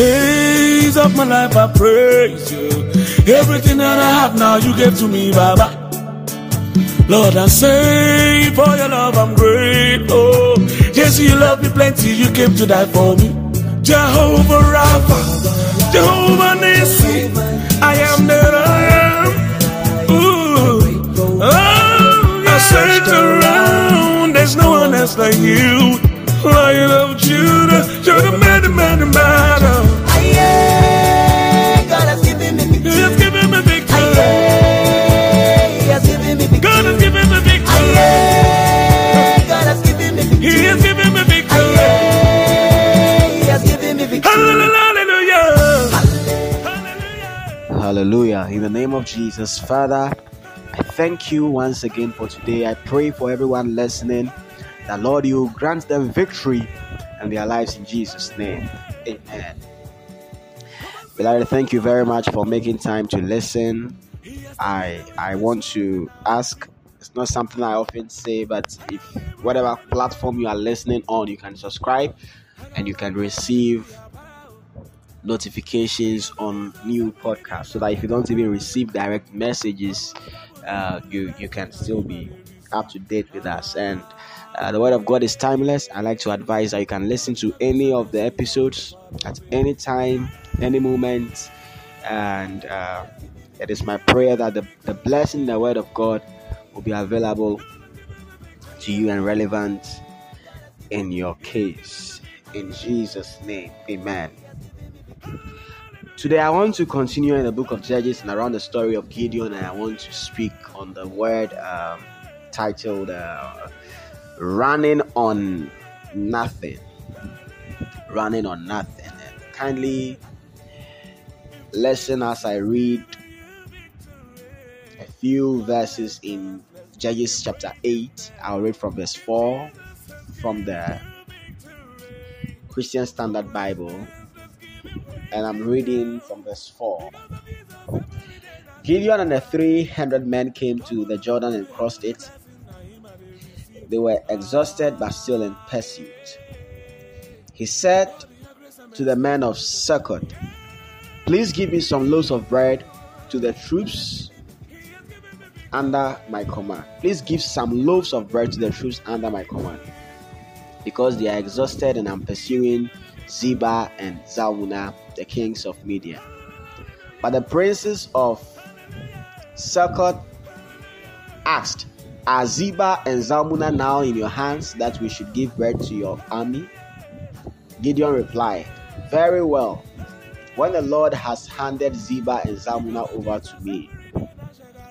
days of my life I praise you. Everything that I have now you gave to me, Baba. Lord, I say for your love I'm grateful. Oh, yes, you love me plenty, you came to die for me. Jehovah Rapha, Jehovah Nissi, I am that I am. Ooh, oh, I searched around, there's no one else like you. Lion of Judah, you're the man, the man, the man. Hallelujah. In the name of Jesus, Father, I thank you once again for today. I pray for everyone listening that, Lord, you grant them victory and their lives in Jesus' name. Amen. Beloved, thank you very much for making time to listen. I I want to ask it's not something I often say, but if whatever platform you are listening on, you can subscribe and you can receive notifications on new podcasts so that if you don't even receive direct messages uh, you you can still be up to date with us. And uh, the word of god is timeless. I like to advise that you can listen to any of the episodes at any time any moment. And uh, it is my prayer that the, the blessing the word of god will be available to you and relevant in your case. In jesus name amen Today, I want to continue in the book of Judges and around the story of Gideon, and I want to speak on the word um, titled uh, Running on Nothing. Running on Nothing. And kindly listen as I read a few verses in Judges chapter 8. I'll read from verse 4 from the Christian Standard Bible and I'm reading from verse 4. Gideon and the 300 men came to the Jordan and crossed it. They were exhausted but still in pursuit. He said to the men of Succoth, Please give me some loaves of bread to the troops under my command. Please give some loaves of bread to the troops under my command. Because they are exhausted and I'm pursuing Zebah and Zalmunna, the kings of Midian. But the princes of Succoth asked, Are Zebah and Zalmunna now in your hands that we should give bread to your army? Gideon replied, Very well. When the Lord has handed Zebah and Zalmunna over to me,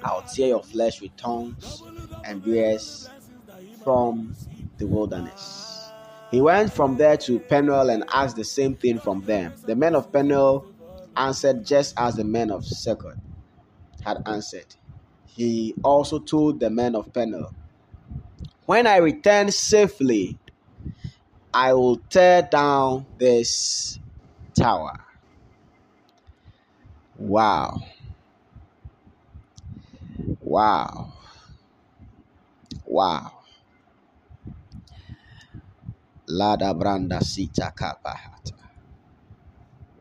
I'll tear your flesh with tongues and bears from the wilderness. He went from there to Penuel and asked the same thing from them. The men of Penuel answered just as the men of Succoth had answered. He also told the men of Penuel, When I return safely, I will tear down this tower. Wow. Wow. Wow. Lada Branda Sita Kapahata.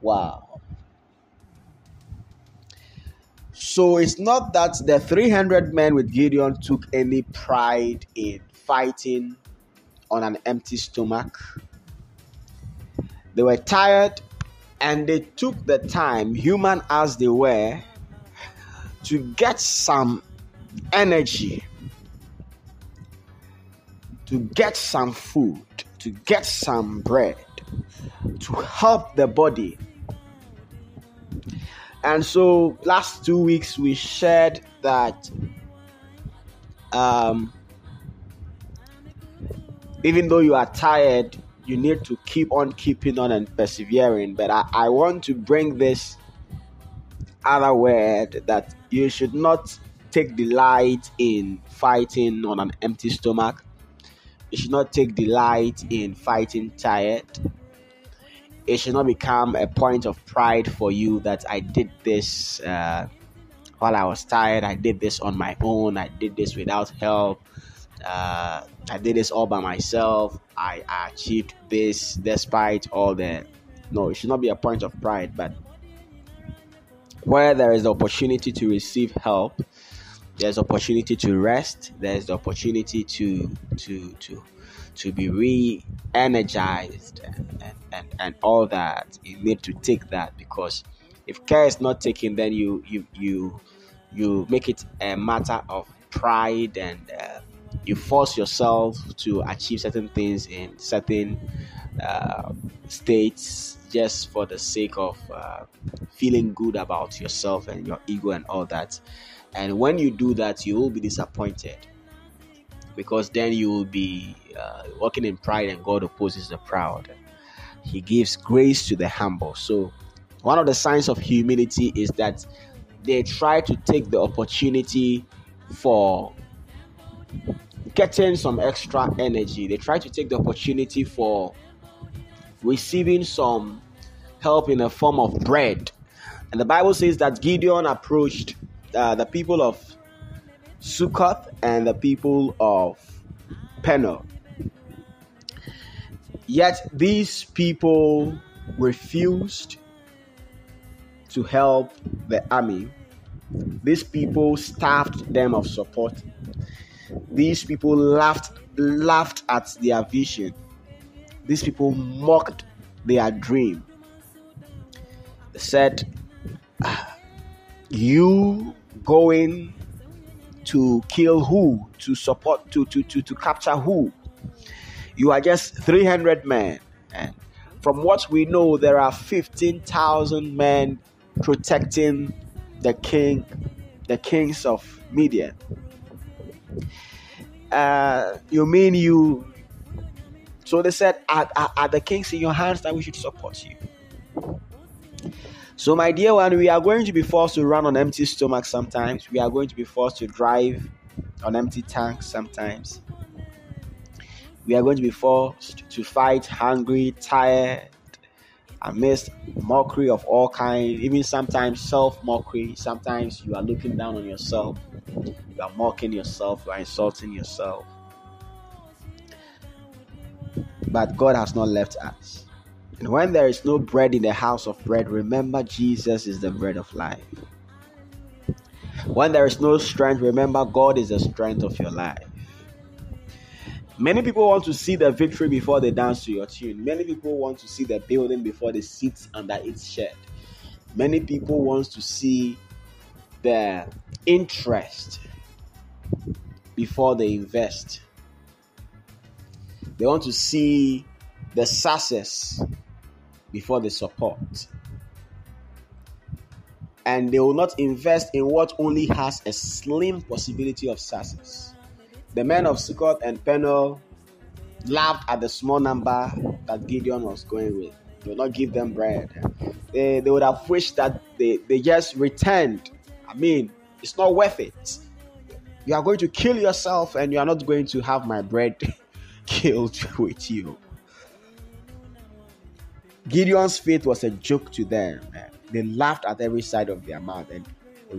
Wow. So it's not that the 300 men with Gideon took any pride in fighting on an empty stomach. They were tired and they took the time, human as they were, to get some energy, to get some food, to get some bread, to help the body. And so, last two weeks we shared that um, even though you are tired, you need to keep on keeping on and persevering. But I, I want to bring this other word that you should not take delight in fighting on an empty stomach. You should not take delight in fighting tired. it should not become a point of pride for you that I did this uh, while I was tired. I did this on my own. I did this without help. Uh, I did this all by myself. I, I achieved this despite all the. No, it should not be a point of pride, but where there is the opportunity to receive help, there's opportunity to rest. There's the opportunity to to to to be re-energized and, and, and, all that. You need to take that because if care is not taken, then you you you you make it a matter of pride and uh, you force yourself to achieve certain things in certain uh, states just for the sake of uh, feeling good about yourself and your ego and all that. And when you do that, you will be disappointed because then you will be uh, walking in pride, and God opposes the proud. He gives grace to the humble. So, one of the signs of humility is that they try to take the opportunity for getting some extra energy. They try to take the opportunity for receiving some help in the form of bread. And the Bible says that Gideon approached uh, the people of Sukkoth and the people of Penuel. Yet these people refused to help the army. These people starved them of support. These people laughed laughed at their vision. These people mocked their dream. They said, ah, "You going to kill who? To support? To to to to capture who? You are just 300 men, and from what we know, there are 15,000 men protecting the king, the kings of Midian Uh, you mean you? So they said, are, are, are the kings in your hands that we should support you? So, my dear one, we are going to be forced to run on empty stomach sometimes. We are going to be forced to drive on empty tanks sometimes. We are going to be forced to fight hungry, tired, amidst mockery of all kinds, even sometimes self mockery. Sometimes you are looking down on yourself, you are mocking yourself, you are insulting yourself. But God has not left us. And when there is no bread in the house of bread, remember Jesus is the bread of life. When there is no strength, remember God is the strength of your life. Many people want to see the victory before they dance to your tune. Many people want to see the building before they sit under its shed. Many people want to see the interest before they invest. They want to see the success before they support. And they will not invest in what only has a slim possibility of success. The men of Sukkot and Penuel laughed at the small number that Gideon was going with. They would not give them bread. They, they would have wished that they, they just returned. I mean, it's not worth it. You are going to kill yourself and you are not going to have my bread killed with you. Gideon's faith was a joke to them. They laughed at every side of their mouth and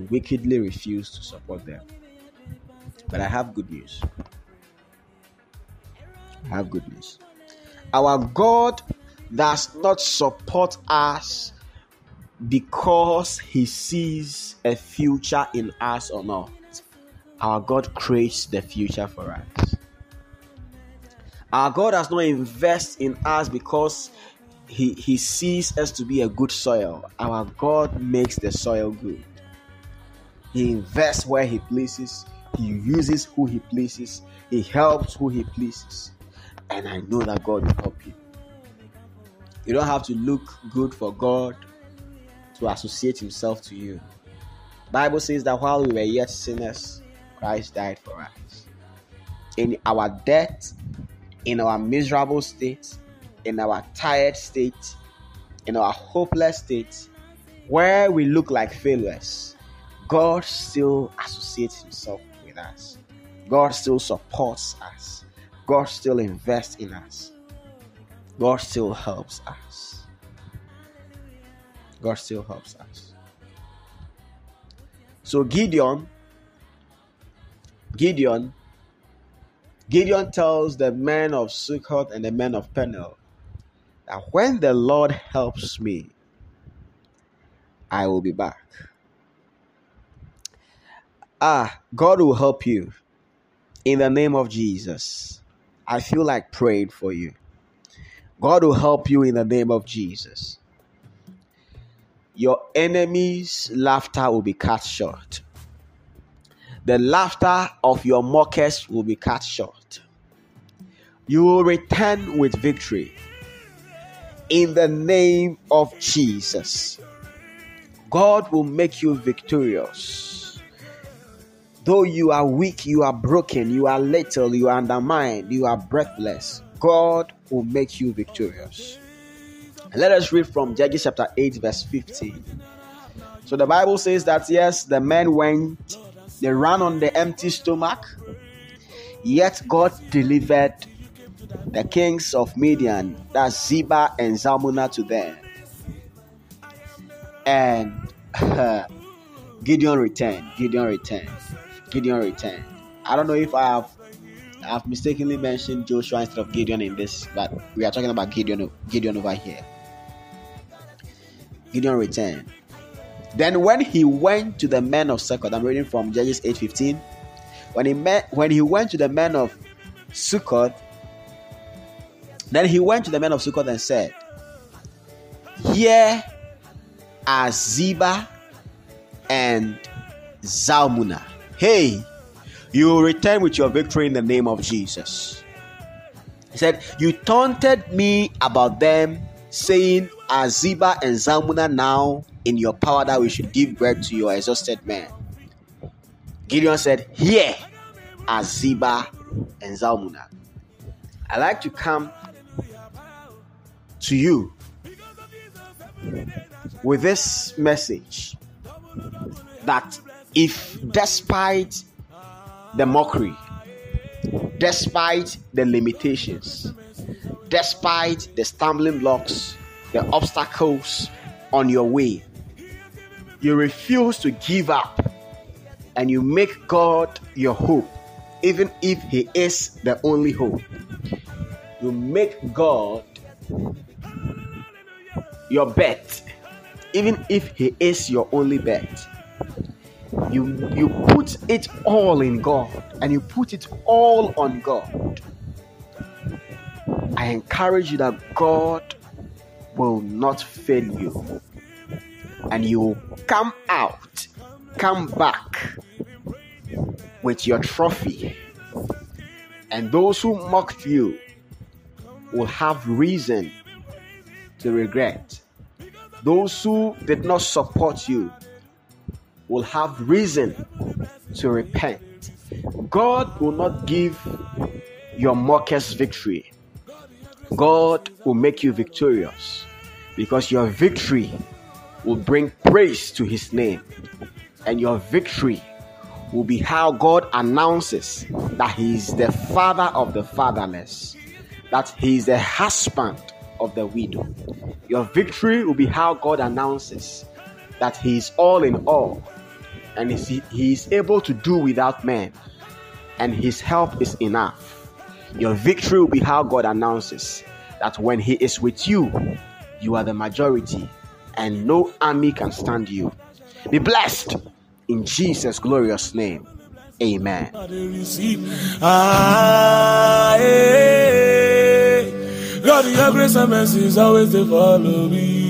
wickedly refused to support them. But I have good news. I have good news. Our God does not support us because He sees a future in us or not. Our God creates the future for us. Our God does not invest in us because he, he sees us to be a good soil. Our God makes the soil good. He invests where He pleases. He uses who He pleases. He helps who He pleases. And I know that God will help you. You don't have to look good for God to associate Himself to you. Bible says that while we were yet sinners, Christ died for us. In our death, in our miserable state, in our tired state, in our hopeless state, where we look like failures, God still associates Himself with us. God still supports us. God still invests in us. God still helps us. God still helps us. So Gideon, Gideon, Gideon tells the men of Sukkot and the men of Peniel that when the Lord helps me, I will be back. Ah, God will help you in the name of Jesus. I feel like praying for you. God will help you in the name of Jesus. Your enemies' laughter will be cut short. The laughter of your mockers will be cut short. You will return with victory in the name of Jesus. God will make you victorious. Though you are weak, you are broken, you are little, you are undermined, you are breathless, God will make you victorious. Let us read from Judges chapter 8, verse 15. So the Bible says that yes, the men went, they ran on the empty stomach, yet God delivered the kings of Midian, that's Zebah and Zalmunna, to them. And uh, Gideon returned. Gideon returned. Gideon returned. I don't know if I have I've mistakenly mentioned Joshua instead of Gideon in this, but we are talking about Gideon Gideon over here. Gideon returned. Then when he went to the men of Sukkot, I'm reading from Judges 8:15. When he met when he went to the men of Sukkot, then he went to the men of Sukkot and said, Here are Zebah and Zalmunna. Hey, you will return with your victory in the name of Jesus. He said, You taunted me about them, saying, Are Zebah and Zalmunna now in your power that we should give bread to your exhausted men? Gideon said, Here are Zebah and Zalmunna. I like to come to you with this message that if despite the mockery, despite the limitations, despite the stumbling blocks, the obstacles on your way, you refuse to give up and you make God your hope, even if He is the only hope. You make God your bet, even if He is your only bet. You you put it all in God and you put it all on God. I encourage you that God will not fail you and you will come out, come back with your trophy. And those who mocked you will have reason to regret. Those who did not support you will have reason to repent. God will not give your mockers victory. God will make you victorious because your victory will bring praise to his name. And your victory will be how God announces that he is the father of the fatherless, that he is the husband of the widow. Your victory will be how God announces that He is all in all and He is able to do without man, and His help is enough. Your victory will be how God announces that when He is with you, you are the majority, and no army can stand you. Be blessed in Jesus' glorious name. Amen. God, your grace and mercy is always to follow me.